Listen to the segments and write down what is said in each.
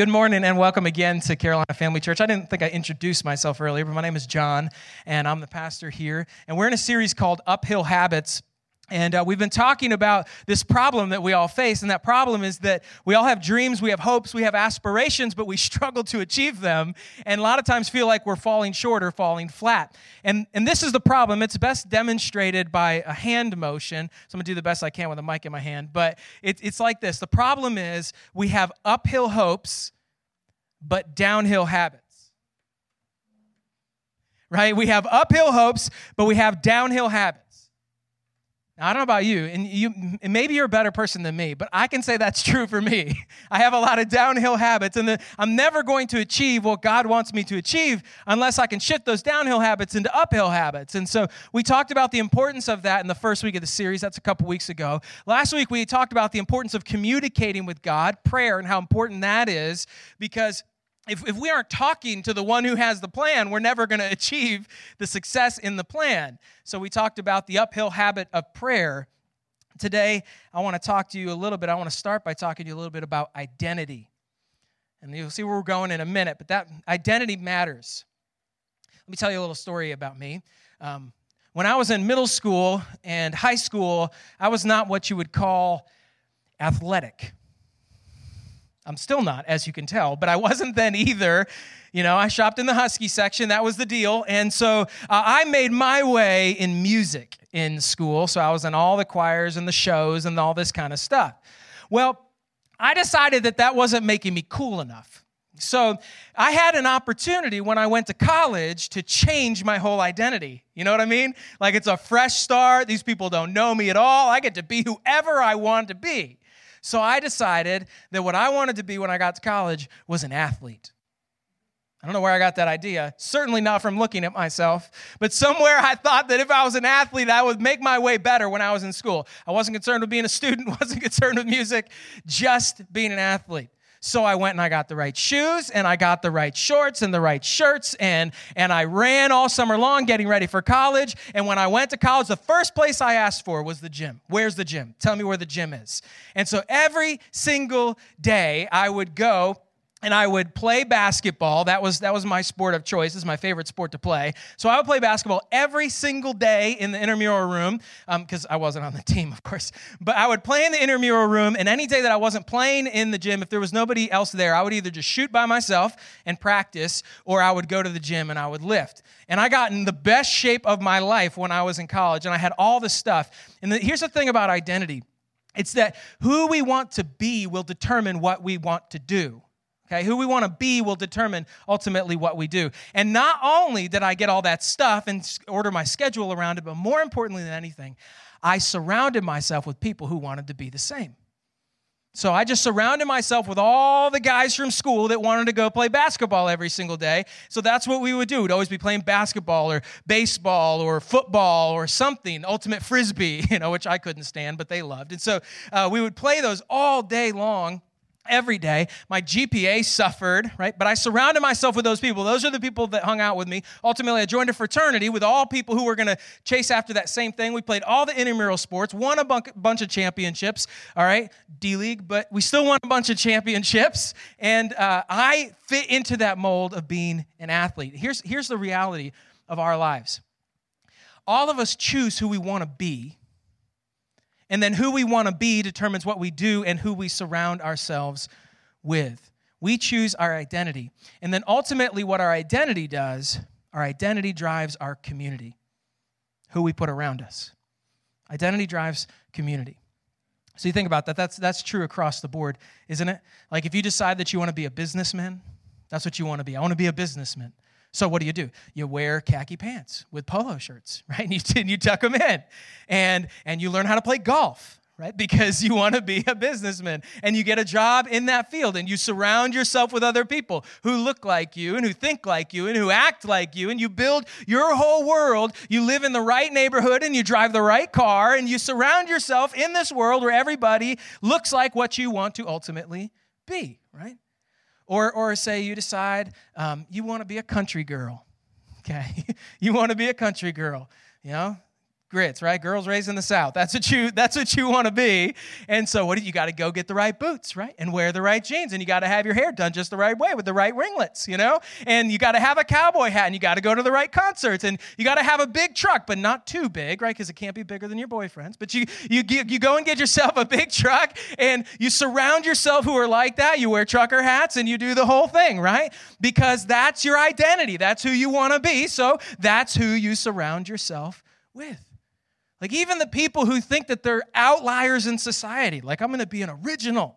Good morning and welcome again to Carolina Family Church. I didn't think I introduced myself earlier, but my name is John and I'm the pastor here. And we're in a series called Uphill Habits. And uh, we've been talking about this problem that we all face. And that problem is that we all have dreams, we have hopes, we have aspirations, but we struggle to achieve them. And a lot of times feel like we're falling short or falling flat. And, and this is the problem. It's best demonstrated by a hand motion. So I'm going to do the best I can with a mic in my hand. But it, it's like this the problem is we have uphill hopes, but downhill habits right? We have uphill hopes, but we have downhill habits. Now, I don't know about you, and you and maybe you're a better person than me, but I can say that's true for me. I have a lot of downhill habits, and the, I'm never going to achieve what God wants me to achieve unless I can shift those downhill habits into uphill habits. And so we talked about the importance of that in the first week of the series. That's a couple weeks ago. Last week we talked about the importance of communicating with God, prayer, and how important that is because if, if we aren't talking to the one who has the plan, we're never going to achieve the success in the plan. So we talked about the uphill habit of prayer. Today, I want to talk to you a little bit. I want to start by talking to you a little bit about identity. And you'll see where we're going in a minute, but that identity matters. Let me tell you a little story about me. Um, when I was in middle school and high school, I was not what you would call athletic. I'm still not, as you can tell, but I wasn't then either. You know, I shopped in the Husky section, that was the deal. And so uh, I made my way in music in school. So I was in all the choirs and the shows and all this kind of stuff. Well, I decided that that wasn't making me cool enough. So I had an opportunity when I went to college to change my whole identity. You know what I mean? Like it's a fresh start. These people don't know me at all. I get to be whoever I want to be. So I decided that what I wanted to be when I got to college was an athlete. I don't know where I got that idea. Certainly not from looking at myself, but somewhere I thought that if I was an athlete, I would make my way better when I was in school. I wasn't concerned with being a student, wasn't concerned with music, just being an athlete. So I went and I got the right shoes and I got the right shorts and the right shirts and, and I ran all summer long getting ready for college. And when I went to college, the first place I asked for was the gym. Where's the gym? Tell me where the gym is. And so every single day I would go and I would play basketball. That was that was my sport of choice. This is my favorite sport to play. So I would play basketball every single day in the intramural room because um, I wasn't on the team, of course. But I would play in the intramural room, and any day that I wasn't playing in the gym, if there was nobody else there, I would either just shoot by myself and practice, or I would go to the gym and I would lift. And I got in the best shape of my life when I was in college, and I had all the stuff. And the, here's the thing about identity: it's that who we want to be will determine what we want to do. Okay, who we want to be will determine ultimately what we do. And not only did I get all that stuff and order my schedule around it, but more importantly than anything, I surrounded myself with people who wanted to be the same. So I just surrounded myself with all the guys from school that wanted to go play basketball every single day. So that's what we would do. We'd always be playing basketball or baseball or football or something, ultimate frisbee, you know, which I couldn't stand, but they loved. And so uh, we would play those all day long every day. My GPA suffered, right? But I surrounded myself with those people. Those are the people that hung out with me. Ultimately, I joined a fraternity with all people who were going to chase after that same thing. We played all the intramural sports, won a bunch of championships, all right, D League, but we still won a bunch of championships. And uh, I fit into that mold of being an athlete. Here's, here's the reality of our lives all of us choose who we want to be and then who we want to be determines what we do and who we surround ourselves with. We choose our identity. And then ultimately, what our identity does, our identity drives our community, who we put around us. Identity drives community. So you think about that. That's, that's true across the board, isn't it? Like if you decide that you want to be a businessman, that's what you want to be. I want to be a businessman. So what do you do? You wear khaki pants with polo shirts, right? And you, and you tuck them in. And, and you learn how to play golf, right? Because you want to be a businessman. And you get a job in that field. And you surround yourself with other people who look like you and who think like you and who act like you. And you build your whole world. You live in the right neighborhood and you drive the right car. And you surround yourself in this world where everybody looks like what you want to ultimately be, right? Or, or say you decide um, you want to be a country girl. Okay? you want to be a country girl. You know? Grits, right? Girls raised in the South. That's what you that's what you want to be. And so what do you got to go get the right boots, right? And wear the right jeans and you got to have your hair done just the right way with the right ringlets, you know? And you got to have a cowboy hat and you got to go to the right concerts and you got to have a big truck, but not too big, right? Cuz it can't be bigger than your boyfriend's. But you you you go and get yourself a big truck and you surround yourself who are like that. You wear trucker hats and you do the whole thing, right? Because that's your identity. That's who you want to be. So that's who you surround yourself with. Like, even the people who think that they're outliers in society, like, I'm going to be an original.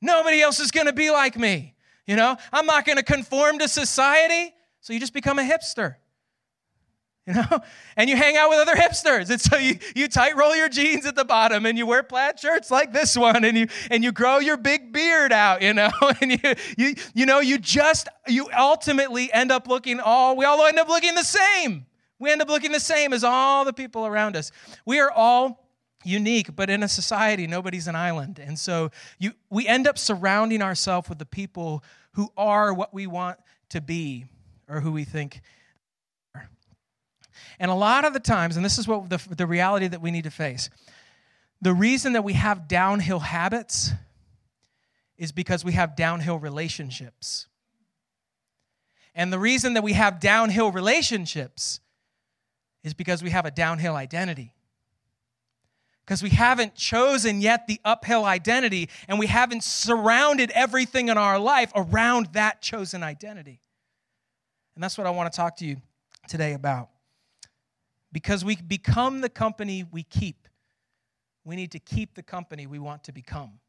Nobody else is going to be like me. You know, I'm not going to conform to society. So you just become a hipster. You know, and you hang out with other hipsters. And so you, you tight roll your jeans at the bottom and you wear plaid shirts like this one and you and you grow your big beard out, you know, and you you you know, you just you ultimately end up looking all we all end up looking the same. We end up looking the same as all the people around us. We are all unique, but in a society, nobody's an island. And so you, we end up surrounding ourselves with the people who are what we want to be or who we think are. And a lot of the times, and this is what the, the reality that we need to face, the reason that we have downhill habits is because we have downhill relationships. And the reason that we have downhill relationships is because we have a downhill identity. Because we haven't chosen yet the uphill identity and we haven't surrounded everything in our life around that chosen identity. And that's what I want to talk to you today about. Because we become the company we keep, we need to keep the company we want to become.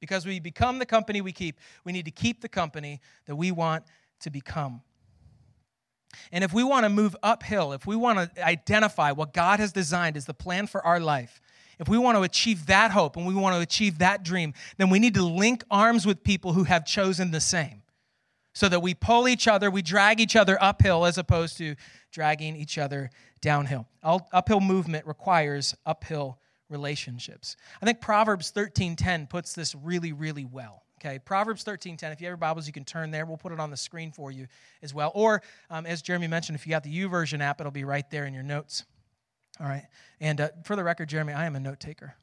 Because we become the company we keep, we need to keep the company that we want to become. And if we want to move uphill, if we want to identify what God has designed as the plan for our life, if we want to achieve that hope and we want to achieve that dream, then we need to link arms with people who have chosen the same so that we pull each other, we drag each other uphill as opposed to dragging each other downhill. Uphill movement requires uphill relationships. I think Proverbs 13:10 puts this really really well. Okay, Proverbs 13 10. If you have your Bibles, you can turn there. We'll put it on the screen for you as well. Or, um, as Jeremy mentioned, if you got the YouVersion app, it'll be right there in your notes. All right. And uh, for the record, Jeremy, I am a note taker.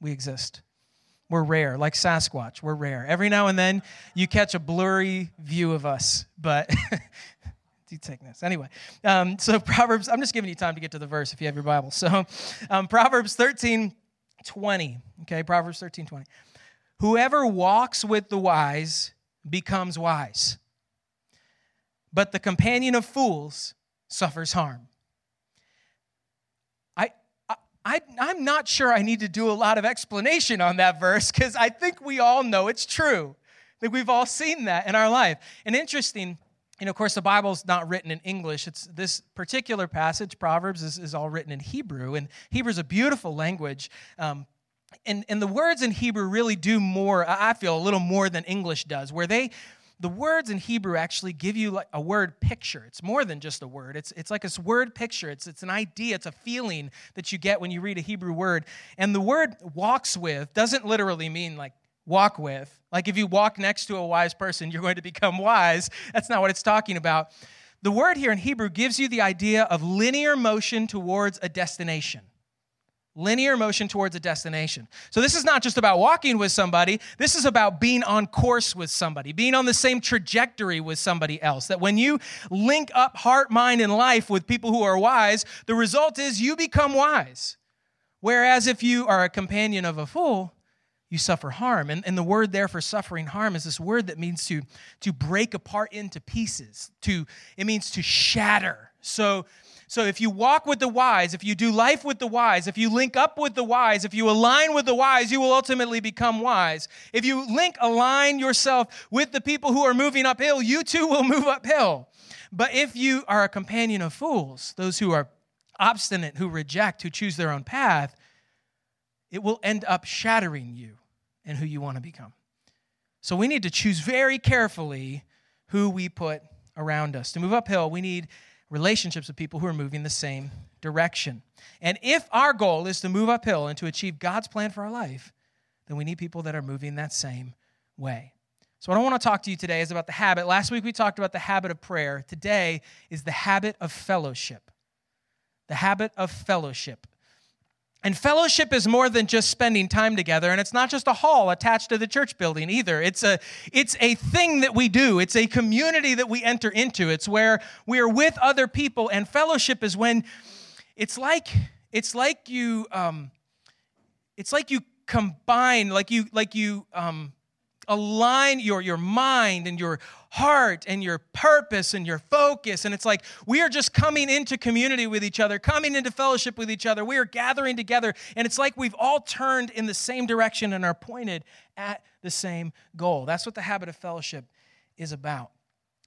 We exist. We're rare, like Sasquatch. We're rare. Every now and then you catch a blurry view of us, but you take this. Anyway, um, so Proverbs, I'm just giving you time to get to the verse if you have your Bible. So um, Proverbs 13 20. Okay, Proverbs 13 20. Whoever walks with the wise becomes wise, but the companion of fools suffers harm. I, I, I'm not sure I need to do a lot of explanation on that verse because I think we all know it's true. That we've all seen that in our life. And interesting, you know, of course, the Bible's not written in English. It's this particular passage, Proverbs, is, is all written in Hebrew. And Hebrew is a beautiful language. Um, and, and the words in Hebrew really do more, I feel, a little more than English does, where they, the words in Hebrew actually give you like a word picture. It's more than just a word. It's, it's like a word picture. It's, it's an idea. It's a feeling that you get when you read a Hebrew word. And the word walks with doesn't literally mean like walk with. Like if you walk next to a wise person, you're going to become wise. That's not what it's talking about. The word here in Hebrew gives you the idea of linear motion towards a destination linear motion towards a destination. So, this is not just about walking with somebody, this is about being on course with somebody, being on the same trajectory with somebody else. That when you link up heart, mind, and life with people who are wise, the result is you become wise. Whereas if you are a companion of a fool, you suffer harm. And, and the word there for suffering harm is this word that means to, to break apart into pieces. To it means to shatter. So so if you walk with the wise, if you do life with the wise, if you link up with the wise, if you align with the wise, you will ultimately become wise. If you link, align yourself with the people who are moving uphill, you too will move uphill. But if you are a companion of fools, those who are obstinate, who reject, who choose their own path, it will end up shattering you and who you want to become. So we need to choose very carefully who we put around us. To move uphill, we need relationships with people who are moving the same direction. And if our goal is to move uphill and to achieve God's plan for our life, then we need people that are moving that same way. So, what I want to talk to you today is about the habit. Last week we talked about the habit of prayer. Today is the habit of fellowship. the habit of fellowship. And fellowship is more than just spending time together, and it's not just a hall attached to the church building either. It's a it's a thing that we do. It's a community that we enter into. It's where we are with other people, and fellowship is when it's like it's like you um, it's like you combine, like you like you um, align your, your mind and your heart and your purpose and your focus. And it's like we are just coming into community with each other, coming into fellowship with each other. We are gathering together. And it's like we've all turned in the same direction and are pointed at the same goal. That's what the habit of fellowship is about.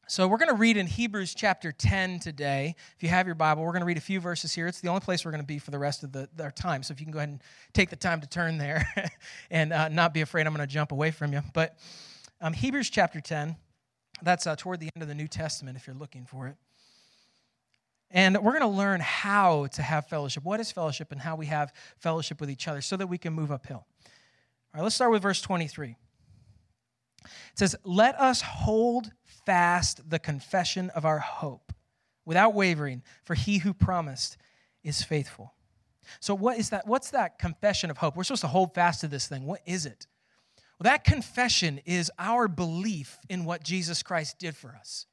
So we're going to read in Hebrews chapter 10 today. If you have your Bible, we're going to read a few verses here. It's the only place we're going to be for the rest of the, our time. So if you can go ahead and take the time to turn there and uh, not be afraid I'm going to jump away from you. But um, Hebrews chapter 10, that's uh, toward the end of the New Testament if you're looking for it. And we're going to learn how to have fellowship. What is fellowship and how we have fellowship with each other so that we can move uphill. All right, let's start with verse 23. It says, Let us hold fast the confession of our hope without wavering, for he who promised is faithful. So, what is that? What's that confession of hope? We're supposed to hold fast to this thing. What is it? Well, that confession is our belief in what Jesus Christ did for us.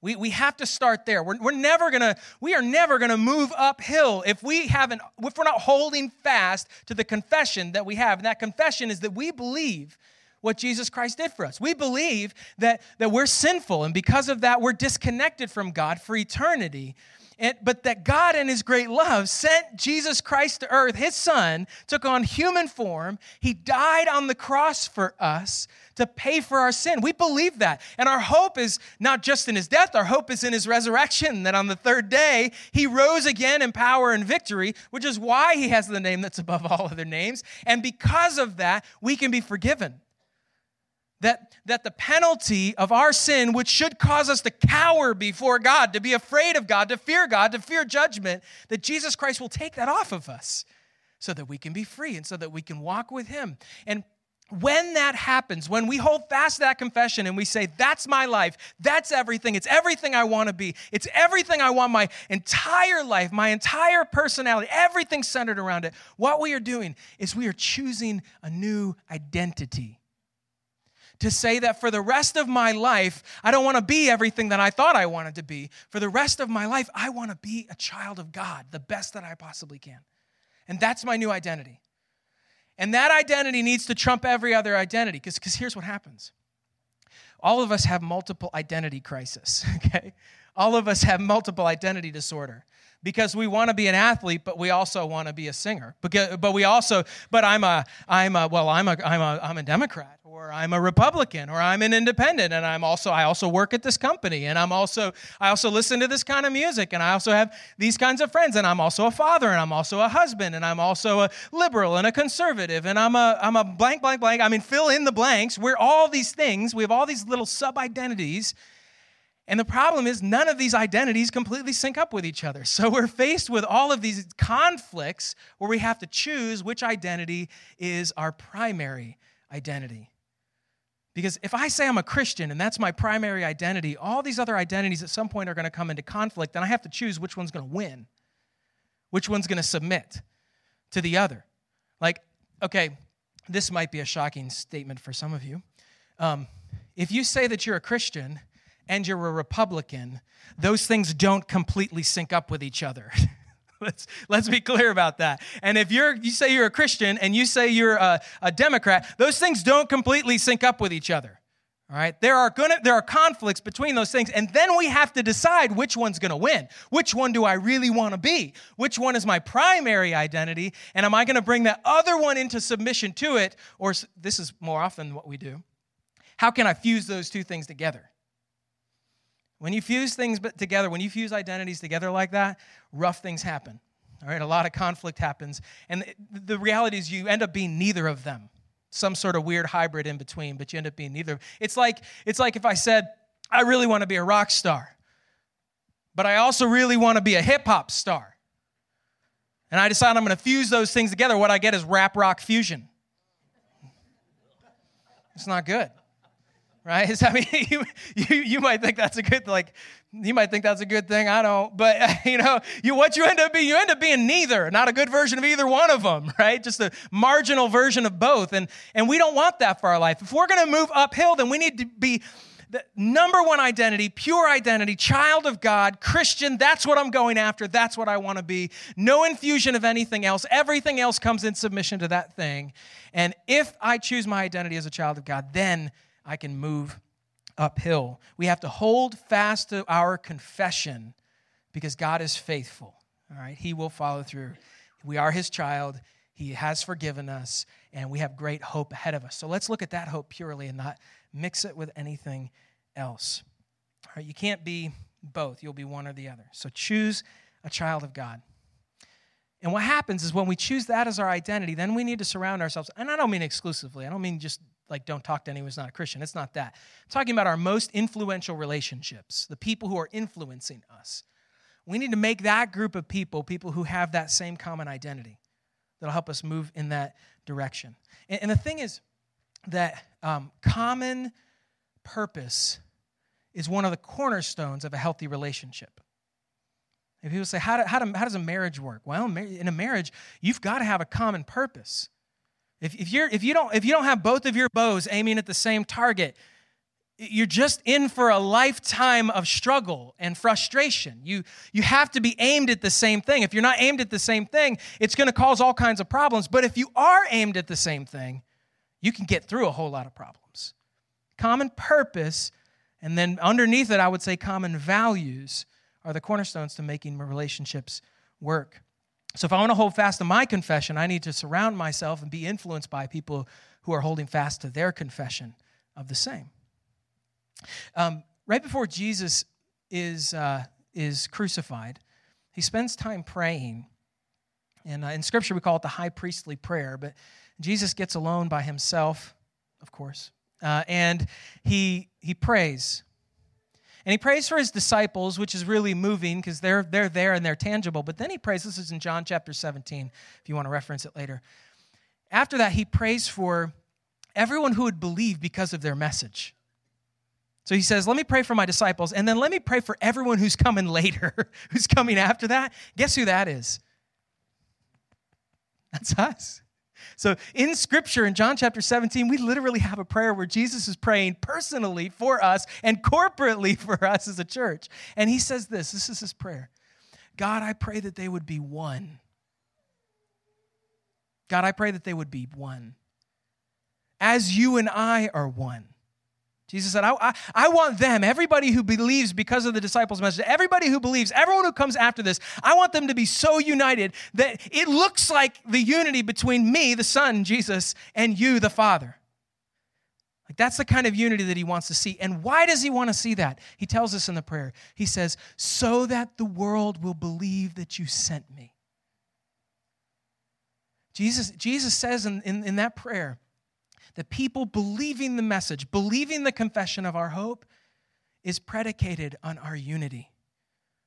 We, we have to start there. We're, we're never gonna, we are never gonna move uphill if we haven't, if we're not holding fast to the confession that we have. And that confession is that we believe what Jesus Christ did for us. We believe that, that we're sinful, and because of that, we're disconnected from God for eternity. And, but that God, in His great love, sent Jesus Christ to earth. His Son took on human form. He died on the cross for us to pay for our sin. We believe that. And our hope is not just in His death, our hope is in His resurrection, that on the third day, He rose again in power and victory, which is why He has the name that's above all other names. And because of that, we can be forgiven that, that the penalty of our sin, which should cause us to cower before God, to be afraid of God, to fear God, to fear judgment, that Jesus Christ will take that off of us so that we can be free and so that we can walk with Him. And when that happens, when we hold fast that confession and we say, That's my life, that's everything, it's everything I want to be, it's everything I want my entire life, my entire personality, everything centered around it, what we are doing is we are choosing a new identity to say that for the rest of my life, I don't want to be everything that I thought I wanted to be. For the rest of my life, I want to be a child of God, the best that I possibly can. And that's my new identity. And that identity needs to trump every other identity because here's what happens all of us have multiple identity crisis, okay? All of us have multiple identity disorder because we want to be an athlete, but we also want to be a singer. But we also, but I'm a, I'm a, well, I'm a, I'm a, I'm a Democrat, or I'm a Republican, or I'm an independent, and I'm also, I also work at this company, and I'm also, I also listen to this kind of music, and I also have these kinds of friends, and I'm also a father, and I'm also a husband, and I'm also a liberal and a conservative, and I'm a, I'm a blank, blank, blank. I mean, fill in the blanks. We're all these things. We have all these little sub identities and the problem is, none of these identities completely sync up with each other. So we're faced with all of these conflicts where we have to choose which identity is our primary identity. Because if I say I'm a Christian and that's my primary identity, all these other identities at some point are going to come into conflict, and I have to choose which one's going to win, which one's going to submit to the other. Like, okay, this might be a shocking statement for some of you. Um, if you say that you're a Christian, and you're a Republican, those things don't completely sync up with each other. let's, let's be clear about that. And if you're, you say you're a Christian and you say you're a, a Democrat, those things don't completely sync up with each other. All right, there are gonna there are conflicts between those things, and then we have to decide which one's gonna win. Which one do I really want to be? Which one is my primary identity? And am I gonna bring that other one into submission to it? Or this is more often what we do. How can I fuse those two things together? When you fuse things together, when you fuse identities together like that, rough things happen. All right, a lot of conflict happens. And the reality is, you end up being neither of them. Some sort of weird hybrid in between, but you end up being neither. It's like, it's like if I said, I really want to be a rock star, but I also really want to be a hip hop star. And I decide I'm going to fuse those things together. What I get is rap rock fusion. It's not good right? So, I mean, you, you, you might think that's a good, like, you might think that's a good thing. I don't, but you know, you what you end up being, you end up being neither, not a good version of either one of them, right? Just a marginal version of both, and and we don't want that for our life. If we're going to move uphill, then we need to be the number one identity, pure identity, child of God, Christian. That's what I'm going after. That's what I want to be. No infusion of anything else. Everything else comes in submission to that thing. And if I choose my identity as a child of God, then I can move uphill. We have to hold fast to our confession because God is faithful. All right, He will follow through. We are His child. He has forgiven us, and we have great hope ahead of us. So let's look at that hope purely and not mix it with anything else. All right, you can't be both, you'll be one or the other. So choose a child of God. And what happens is when we choose that as our identity, then we need to surround ourselves. And I don't mean exclusively, I don't mean just like don't talk to anyone who's not a Christian. It's not that. I'm talking about our most influential relationships, the people who are influencing us. We need to make that group of people people who have that same common identity that'll help us move in that direction. And, and the thing is that um, common purpose is one of the cornerstones of a healthy relationship. If people say, how, do, how, do, how does a marriage work? Well, in a marriage, you've got to have a common purpose. If, if, you're, if, you don't, if you don't have both of your bows aiming at the same target, you're just in for a lifetime of struggle and frustration. You, you have to be aimed at the same thing. If you're not aimed at the same thing, it's going to cause all kinds of problems. But if you are aimed at the same thing, you can get through a whole lot of problems. Common purpose, and then underneath it, I would say common values are the cornerstones to making relationships work. So if I want to hold fast to my confession, I need to surround myself and be influenced by people who are holding fast to their confession of the same. Um, right before Jesus is, uh, is crucified, he spends time praying. And uh, in Scripture, we call it the high priestly prayer, but Jesus gets alone by himself, of course, uh, and he, he prays. And he prays for his disciples, which is really moving because they're, they're there and they're tangible. But then he prays, this is in John chapter 17, if you want to reference it later. After that, he prays for everyone who would believe because of their message. So he says, Let me pray for my disciples, and then let me pray for everyone who's coming later, who's coming after that. Guess who that is? That's us. So in scripture, in John chapter 17, we literally have a prayer where Jesus is praying personally for us and corporately for us as a church. And he says this this is his prayer God, I pray that they would be one. God, I pray that they would be one. As you and I are one. Jesus said, I, I, I, want them, everybody who believes because of the disciples' message, everybody who believes, everyone who comes after this, I want them to be so united that it looks like the unity between me, the Son, Jesus, and you, the Father. Like that's the kind of unity that he wants to see. And why does he want to see that? He tells us in the prayer. He says, so that the world will believe that you sent me. Jesus, Jesus says in, in, in that prayer, that people believing the message, believing the confession of our hope, is predicated on our unity.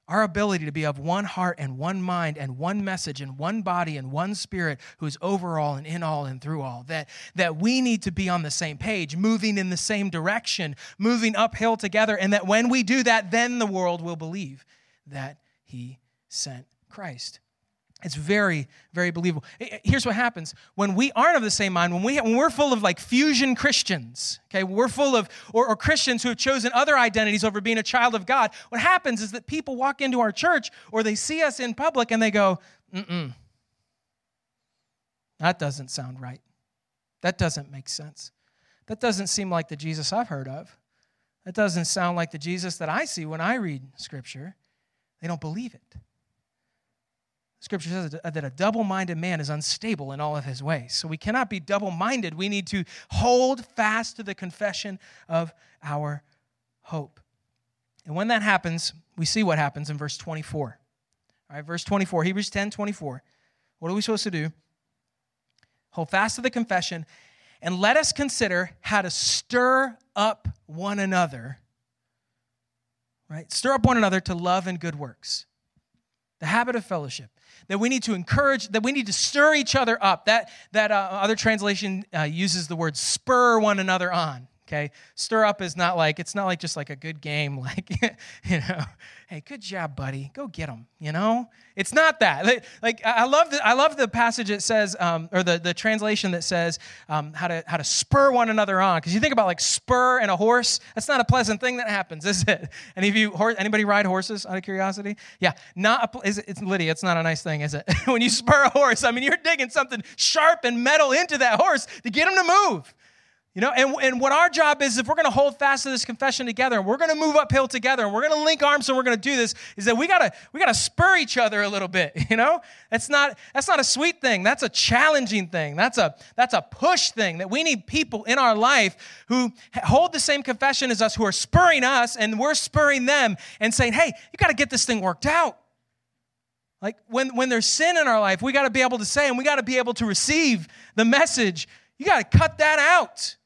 Our ability to be of one heart and one mind and one message and one body and one spirit who is over all and in all and through all. That, that we need to be on the same page, moving in the same direction, moving uphill together. And that when we do that, then the world will believe that He sent Christ. It's very, very believable. Here's what happens when we aren't of the same mind, when, we, when we're full of like fusion Christians, okay, we're full of, or, or Christians who have chosen other identities over being a child of God, what happens is that people walk into our church or they see us in public and they go, mm that doesn't sound right. That doesn't make sense. That doesn't seem like the Jesus I've heard of. That doesn't sound like the Jesus that I see when I read Scripture. They don't believe it. Scripture says that a double minded man is unstable in all of his ways. So we cannot be double minded. We need to hold fast to the confession of our hope. And when that happens, we see what happens in verse 24. All right, verse 24, Hebrews 10 24. What are we supposed to do? Hold fast to the confession and let us consider how to stir up one another. Right? Stir up one another to love and good works. The habit of fellowship that we need to encourage, that we need to stir each other up. That, that uh, other translation uh, uses the word spur one another on. Okay, stir up is not like it's not like just like a good game, like you know, hey, good job, buddy, go get them. You know, it's not that. Like I love the I love the passage that says, um, or the the translation that says um, how to how to spur one another on. Because you think about like spur and a horse, that's not a pleasant thing that happens, is it? Any of you, anybody ride horses? Out of curiosity, yeah, not a, is it, it's Lydia. It's not a nice thing, is it? when you spur a horse, I mean, you're digging something sharp and metal into that horse to get him to move. You know, and, and what our job is, if we're going to hold fast to this confession together, and we're going to move uphill together, and we're going to link arms, and we're going to do this, is that we gotta we gotta spur each other a little bit. You know, that's not that's not a sweet thing. That's a challenging thing. That's a that's a push thing. That we need people in our life who hold the same confession as us, who are spurring us, and we're spurring them, and saying, "Hey, you got to get this thing worked out." Like when when there's sin in our life, we got to be able to say, and we got to be able to receive the message. You got to cut that out.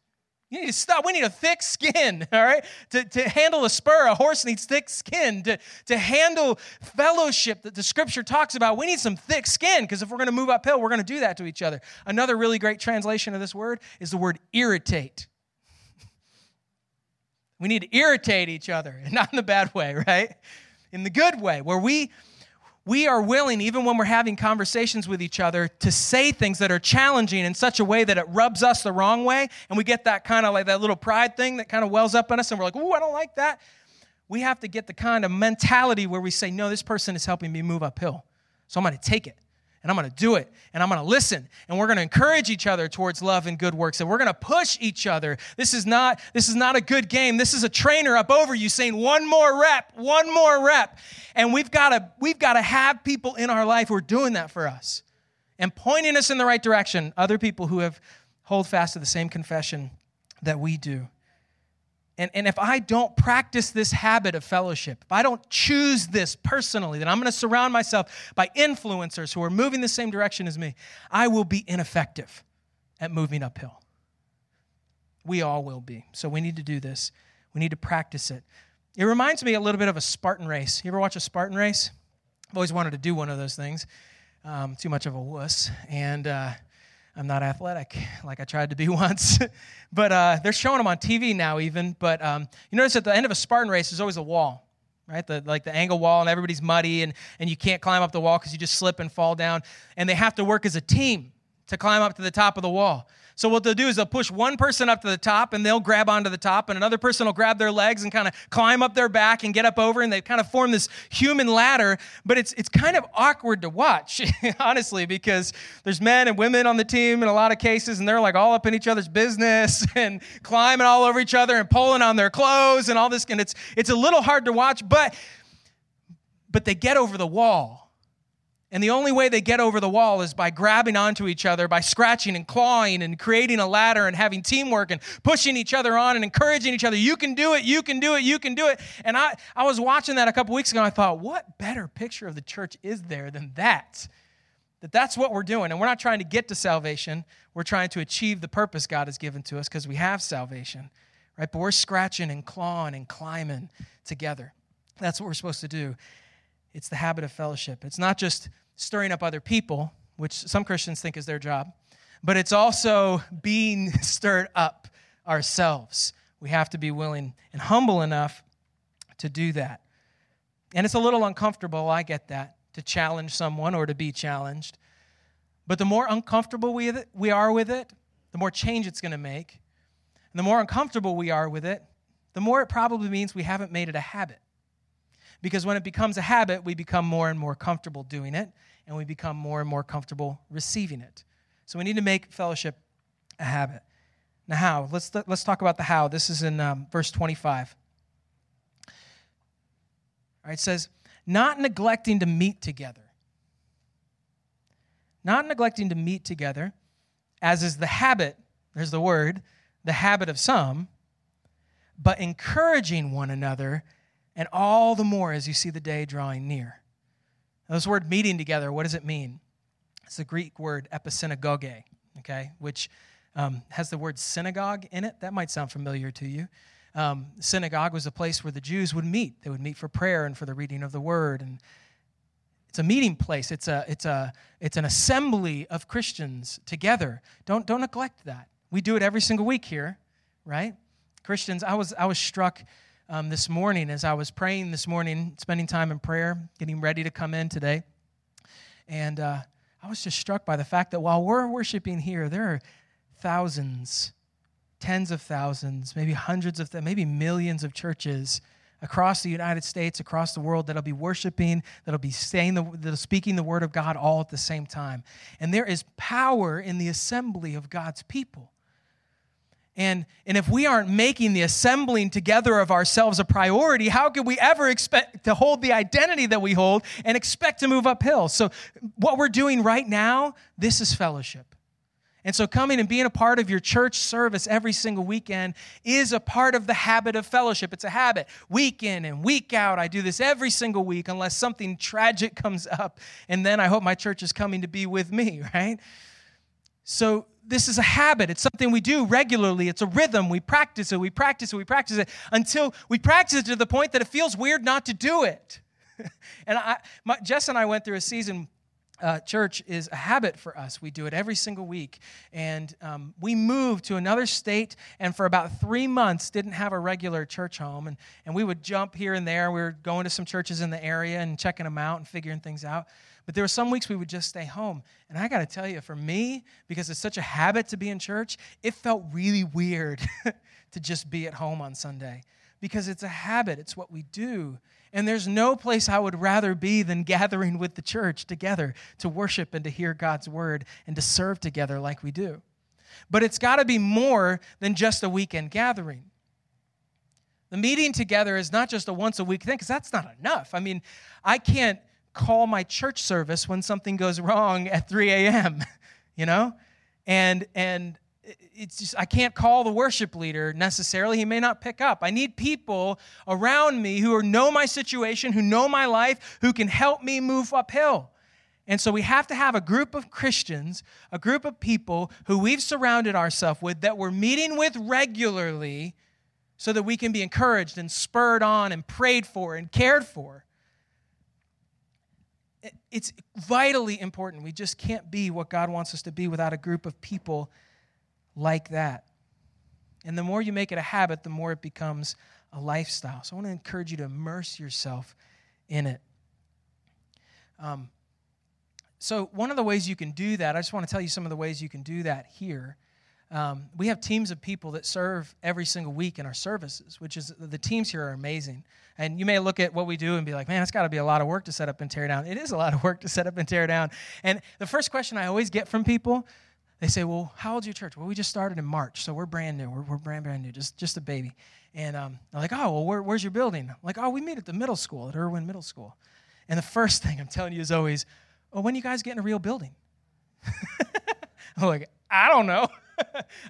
You need to stop. We need a thick skin, all right? To, to handle a spur, a horse needs thick skin. To, to handle fellowship that the scripture talks about, we need some thick skin because if we're going to move uphill, we're going to do that to each other. Another really great translation of this word is the word irritate. We need to irritate each other, and not in the bad way, right? In the good way, where we we are willing, even when we're having conversations with each other, to say things that are challenging in such a way that it rubs us the wrong way. And we get that kind of like that little pride thing that kind of wells up in us, and we're like, ooh, I don't like that. We have to get the kind of mentality where we say, no, this person is helping me move uphill. So I'm going to take it and I'm going to do it and I'm going to listen and we're going to encourage each other towards love and good works and we're going to push each other. This is not this is not a good game. This is a trainer up over you saying one more rep, one more rep. And we've got to we've got to have people in our life who are doing that for us and pointing us in the right direction, other people who have hold fast to the same confession that we do. And, and if I don't practice this habit of fellowship, if I don't choose this personally, that I'm going to surround myself by influencers who are moving the same direction as me, I will be ineffective at moving uphill. We all will be. So we need to do this. We need to practice it. It reminds me a little bit of a Spartan race. You ever watch a Spartan race? I've always wanted to do one of those things. Um, too much of a wuss. And uh, I'm not athletic like I tried to be once. but uh, they're showing them on TV now, even. But um, you notice at the end of a Spartan race, there's always a wall, right? The, like the angle wall, and everybody's muddy, and, and you can't climb up the wall because you just slip and fall down. And they have to work as a team to climb up to the top of the wall. So what they'll do is they'll push one person up to the top and they'll grab onto the top and another person will grab their legs and kind of climb up their back and get up over and they kind of form this human ladder, but it's it's kind of awkward to watch, honestly, because there's men and women on the team in a lot of cases and they're like all up in each other's business and climbing all over each other and pulling on their clothes and all this. And it's it's a little hard to watch, but but they get over the wall and the only way they get over the wall is by grabbing onto each other, by scratching and clawing and creating a ladder and having teamwork and pushing each other on and encouraging each other. You can do it, you can do it, you can do it. And I, I was watching that a couple weeks ago and I thought, what better picture of the church is there than that? That that's what we're doing. And we're not trying to get to salvation, we're trying to achieve the purpose God has given to us because we have salvation, right? But we're scratching and clawing and climbing together. That's what we're supposed to do. It's the habit of fellowship. It's not just stirring up other people, which some Christians think is their job, but it's also being stirred up ourselves. We have to be willing and humble enough to do that. And it's a little uncomfortable, I get that, to challenge someone or to be challenged. But the more uncomfortable we, we are with it, the more change it's going to make. And the more uncomfortable we are with it, the more it probably means we haven't made it a habit. Because when it becomes a habit, we become more and more comfortable doing it, and we become more and more comfortable receiving it. So we need to make fellowship a habit. Now, how? Let's, let's talk about the how. This is in um, verse 25. All right, it says, not neglecting to meet together. Not neglecting to meet together, as is the habit, there's the word, the habit of some, but encouraging one another and all the more as you see the day drawing near. Now, this word meeting together, what does it mean? It's the Greek word episynagoge, okay, which um, has the word synagogue in it. That might sound familiar to you. Um, synagogue was a place where the Jews would meet. They would meet for prayer and for the reading of the word. And it's a meeting place. It's, a, it's, a, it's an assembly of Christians together. Don't, don't neglect that. We do it every single week here, right? Christians, I was, I was struck um, this morning as I was praying this morning, spending time in prayer, getting ready to come in today. And uh, I was just struck by the fact that while we're worshiping here, there are thousands, tens of thousands, maybe hundreds of, maybe millions of churches across the United States, across the world that'll be worshiping, that'll be saying the, that'll speaking the word of God all at the same time. And there is power in the assembly of God's people. And, and if we aren't making the assembling together of ourselves a priority, how could we ever expect to hold the identity that we hold and expect to move uphill? So, what we're doing right now, this is fellowship. And so, coming and being a part of your church service every single weekend is a part of the habit of fellowship. It's a habit. Week in and week out, I do this every single week unless something tragic comes up. And then I hope my church is coming to be with me, right? So, this is a habit. It's something we do regularly. It's a rhythm. We practice it, we practice it, we practice it until we practice it to the point that it feels weird not to do it. and I, my, Jess and I went through a season. Uh, church is a habit for us. We do it every single week. And um, we moved to another state, and for about three months, didn't have a regular church home. And, and we would jump here and there. We were going to some churches in the area and checking them out and figuring things out. But there were some weeks we would just stay home. And I got to tell you, for me, because it's such a habit to be in church, it felt really weird to just be at home on Sunday because it's a habit, it's what we do. And there's no place I would rather be than gathering with the church together to worship and to hear God's word and to serve together like we do. But it's got to be more than just a weekend gathering. The meeting together is not just a once a week thing, because that's not enough. I mean, I can't call my church service when something goes wrong at 3 a.m., you know? And, and it's just, I can't call the worship leader necessarily. He may not pick up. I need people around me who know my situation, who know my life, who can help me move uphill. And so we have to have a group of Christians, a group of people who we've surrounded ourselves with that we're meeting with regularly so that we can be encouraged and spurred on and prayed for and cared for it's vitally important. We just can't be what God wants us to be without a group of people like that. And the more you make it a habit, the more it becomes a lifestyle. So I want to encourage you to immerse yourself in it. Um, so, one of the ways you can do that, I just want to tell you some of the ways you can do that here. Um, we have teams of people that serve every single week in our services, which is the teams here are amazing. And you may look at what we do and be like, man, it's got to be a lot of work to set up and tear down. It is a lot of work to set up and tear down. And the first question I always get from people, they say, well, how old's your church? Well, we just started in March, so we're brand new. We're, we're brand, brand new, just, just a baby. And um, they're like, oh, well, where, where's your building? I'm like, oh, we meet at the middle school, at Irwin Middle School. And the first thing I'm telling you is always, oh, when you guys getting a real building? I'm like, I don't know.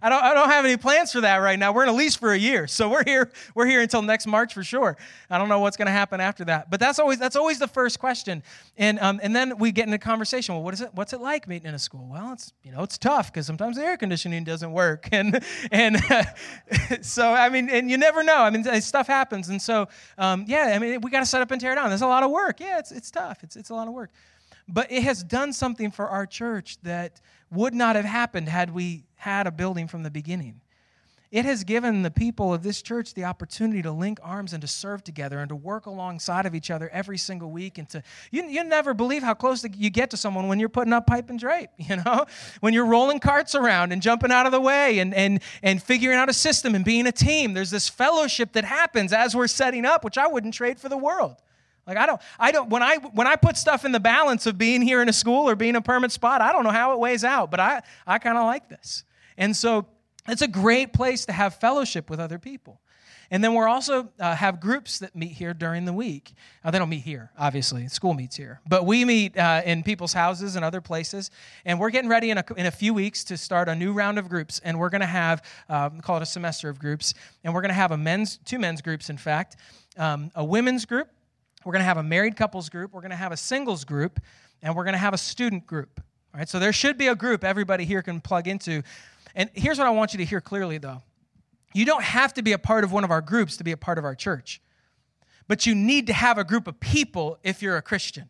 I don't, I don't have any plans for that right now. We're in a lease for a year, so we're here. We're here until next March for sure. I don't know what's going to happen after that, but that's always that's always the first question. And um, and then we get into conversation. Well, what is it? What's it like meeting in a school? Well, it's you know it's tough because sometimes the air conditioning doesn't work, and and so I mean, and you never know. I mean, stuff happens, and so um, yeah, I mean, we got to set up and tear down. There's a lot of work. Yeah, it's it's tough. It's it's a lot of work, but it has done something for our church that would not have happened had we had a building from the beginning. It has given the people of this church the opportunity to link arms and to serve together and to work alongside of each other every single week. And to, you, you never believe how close you get to someone when you're putting up pipe and drape, you know? When you're rolling carts around and jumping out of the way and, and, and figuring out a system and being a team. There's this fellowship that happens as we're setting up, which I wouldn't trade for the world. Like I don't, I don't. When I when I put stuff in the balance of being here in a school or being a permanent spot, I don't know how it weighs out. But I I kind of like this. And so it's a great place to have fellowship with other people. And then we're also uh, have groups that meet here during the week. Uh, they don't meet here, obviously. School meets here, but we meet uh, in people's houses and other places. And we're getting ready in a, in a few weeks to start a new round of groups. And we're going to have um, call it a semester of groups. And we're going to have a men's two men's groups, in fact, um, a women's group. We're going to have a married couples group. We're going to have a singles group, and we're going to have a student group. All right, so there should be a group everybody here can plug into and here's what I want you to hear clearly, though you don't have to be a part of one of our groups to be a part of our church, but you need to have a group of people if you're a Christian.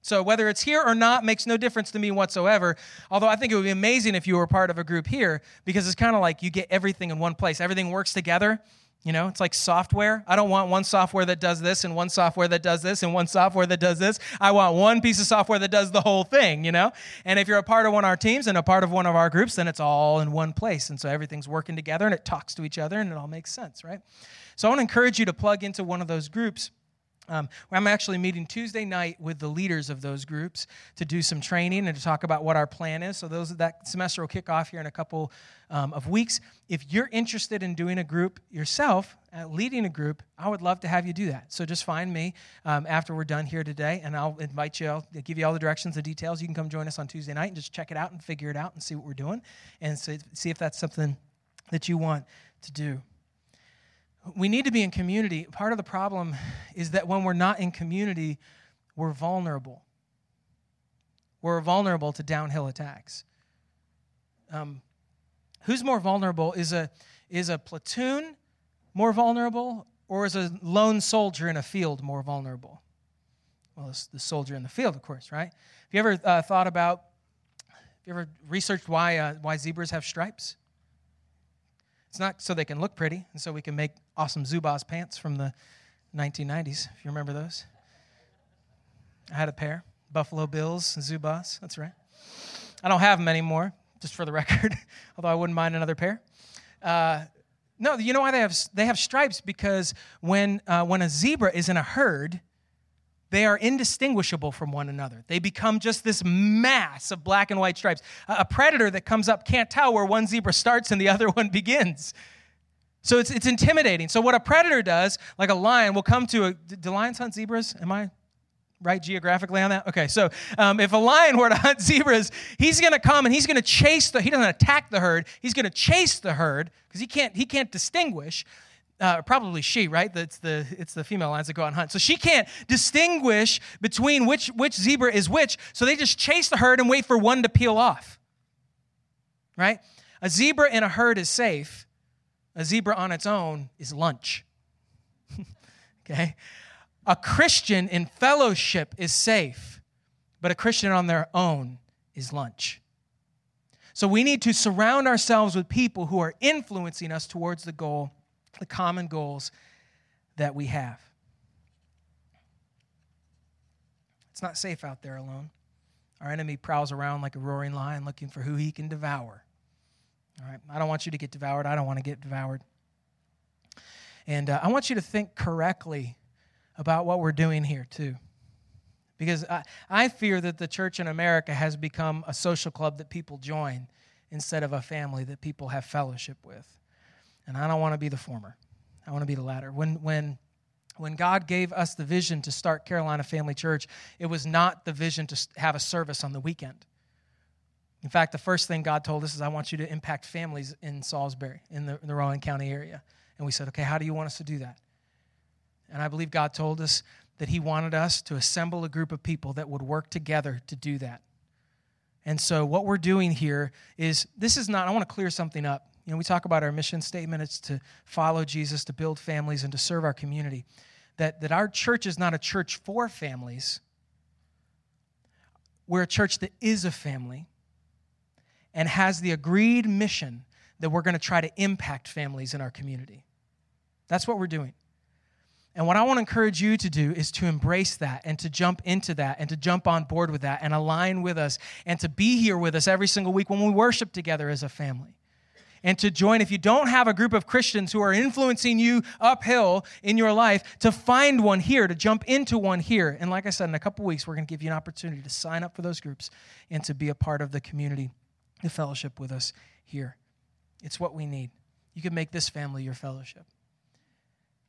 So whether it's here or not makes no difference to me whatsoever. Although I think it would be amazing if you were part of a group here because it's kind of like you get everything in one place. Everything works together You know, it's like software. I don't want one software that does this and one software that does this and one software that does this. I want one piece of software that does the whole thing, you know? And if you're a part of one of our teams and a part of one of our groups, then it's all in one place. And so everything's working together and it talks to each other and it all makes sense, right? So I want to encourage you to plug into one of those groups um, I'm actually meeting Tuesday night with the leaders of those groups to do some training and to talk about what our plan is. So those that semester will kick off here in a couple um, of weeks. If you're interested in doing a group yourself, uh, leading a group, I would love to have you do that. So just find me um, after we're done here today, and I'll invite you. I'll give you all the directions, the details. You can come join us on Tuesday night and just check it out and figure it out and see what we're doing, and see if that's something that you want to do we need to be in community. Part of the problem is that when we're not in community, we're vulnerable. We're vulnerable to downhill attacks. Um, who's more vulnerable? Is a, is a platoon more vulnerable, or is a lone soldier in a field more vulnerable? Well, it's the soldier in the field, of course, right? Have you ever uh, thought about, have you ever researched why, uh, why zebras have stripes? It's not so they can look pretty and so we can make awesome Zubaz pants from the 1990s, if you remember those. I had a pair, Buffalo Bills Zubaz, that's right. I don't have them anymore, just for the record, although I wouldn't mind another pair. Uh, no, you know why they have, they have stripes? Because when, uh, when a zebra is in a herd, they are indistinguishable from one another. They become just this mass of black and white stripes. A predator that comes up can't tell where one zebra starts and the other one begins. So it's, it's intimidating. So, what a predator does, like a lion, will come to a. Do lions hunt zebras? Am I right geographically on that? Okay, so um, if a lion were to hunt zebras, he's going to come and he's going to chase the. He doesn't attack the herd. He's going to chase the herd because he can't. He can't distinguish uh, probably she, right? It's the, it's the female lions that go out and hunt. So she can't distinguish between which, which zebra is which, so they just chase the herd and wait for one to peel off, right? A zebra in a herd is safe, a zebra on its own is lunch, okay? A Christian in fellowship is safe, but a Christian on their own is lunch. So we need to surround ourselves with people who are influencing us towards the goal the common goals that we have. It's not safe out there alone. Our enemy prowls around like a roaring lion looking for who he can devour. All right, I don't want you to get devoured. I don't want to get devoured. And uh, I want you to think correctly about what we're doing here, too. Because I, I fear that the church in America has become a social club that people join instead of a family that people have fellowship with. And I don't want to be the former. I want to be the latter. When, when, when God gave us the vision to start Carolina Family Church, it was not the vision to have a service on the weekend. In fact, the first thing God told us is, I want you to impact families in Salisbury, in the, in the Rowan County area. And we said, okay, how do you want us to do that? And I believe God told us that He wanted us to assemble a group of people that would work together to do that. And so, what we're doing here is this is not, I want to clear something up. You know, we talk about our mission statement it's to follow Jesus, to build families, and to serve our community. That, that our church is not a church for families, we're a church that is a family and has the agreed mission that we're going to try to impact families in our community. That's what we're doing. And what I want to encourage you to do is to embrace that and to jump into that and to jump on board with that and align with us and to be here with us every single week when we worship together as a family and to join, if you don't have a group of Christians who are influencing you uphill in your life, to find one here, to jump into one here. And like I said, in a couple weeks, we're going to give you an opportunity to sign up for those groups and to be a part of the community, the fellowship with us here. It's what we need. You can make this family your fellowship.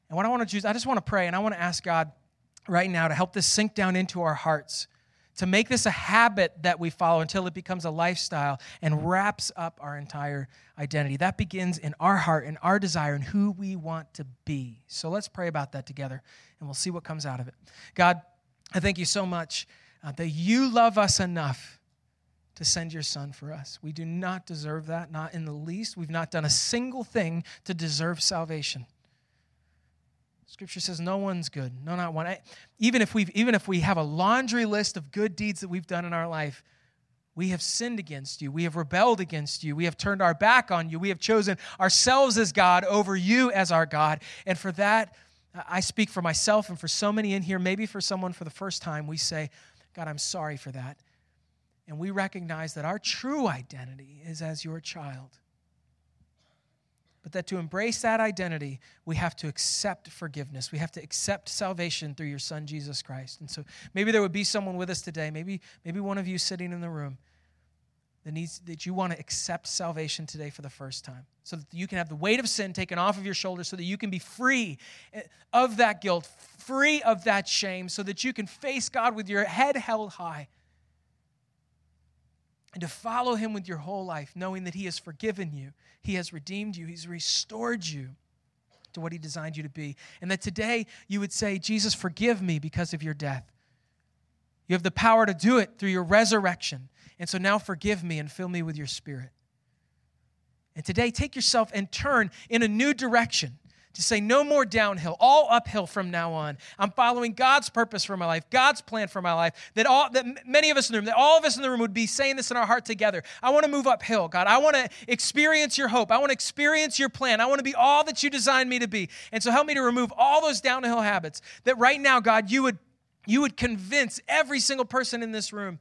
And what I want to choose, I just want to pray and I want to ask God right now to help this sink down into our hearts to make this a habit that we follow until it becomes a lifestyle and wraps up our entire identity. That begins in our heart and our desire and who we want to be. So let's pray about that together and we'll see what comes out of it. God, I thank you so much uh, that you love us enough to send your son for us. We do not deserve that, not in the least. We've not done a single thing to deserve salvation. Scripture says no one's good, no, not one. Even if, we've even if we have a laundry list of good deeds that we've done in our life, we have sinned against you. We have rebelled against you. We have turned our back on you. We have chosen ourselves as God over you as our God. And for that, I speak for myself and for so many in here, maybe for someone for the first time, we say, God, I'm sorry for that. And we recognize that our true identity is as your child. But that to embrace that identity, we have to accept forgiveness. We have to accept salvation through your son Jesus Christ. And so maybe there would be someone with us today, maybe maybe one of you sitting in the room that needs that you want to accept salvation today for the first time. So that you can have the weight of sin taken off of your shoulders so that you can be free eh, of that guilt, free of that shame so that you can face God with your head held high and to follow him with your whole life, knowing that he has forgiven you, he has redeemed you, he's restored you to what he designed you to be. And that today you would say, Jesus, forgive me because of your death. You have the power to do it through your resurrection. And so now forgive me and fill me with your spirit. And today, take yourself and turn in a new direction to say no more downhill, all uphill from now on. I'm following God's purpose for my life, God's plan for my life. That all that many of us in the room, that all of us in the room would be saying this in our heart together. I want to move uphill, God. I want to experience your hope. I want to experience your plan. I want to be all that you designed me to be. And so help me to remove all those downhill habits. That right now, God, you would you would convince every single person in this room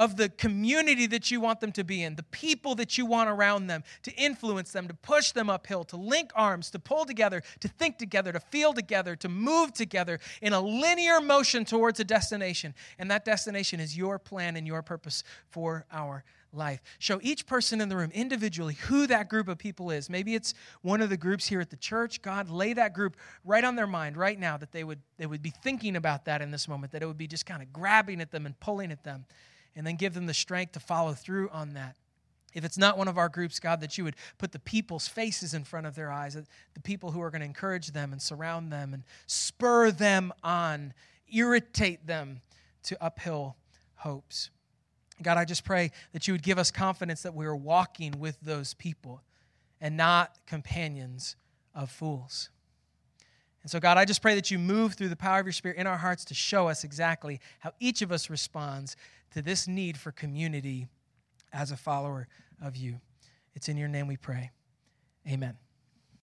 of the community that you want them to be in, the people that you want around them, to influence them, to push them uphill, to link arms, to pull together, to think together, to feel together, to move together in a linear motion towards a destination. And that destination is your plan and your purpose for our life. Show each person in the room individually who that group of people is. Maybe it's one of the groups here at the church. God, lay that group right on their mind right now that they would they would be thinking about that in this moment, that it would be just kind of grabbing at them and pulling at them and then give them the strength to follow through on that. If it's not one of our groups, God, that you would put the people's faces in front of their eyes, the people who are going to encourage them and surround them and spur them on, irritate them to uphill hopes. God, I just pray that you would give us confidence that we are walking with those people and not companions of fools. And so, God, I just pray that you move through the power of your Spirit in our hearts to show us exactly how each of us responds to this need for community as a follower of you. It's in your name we pray. Amen.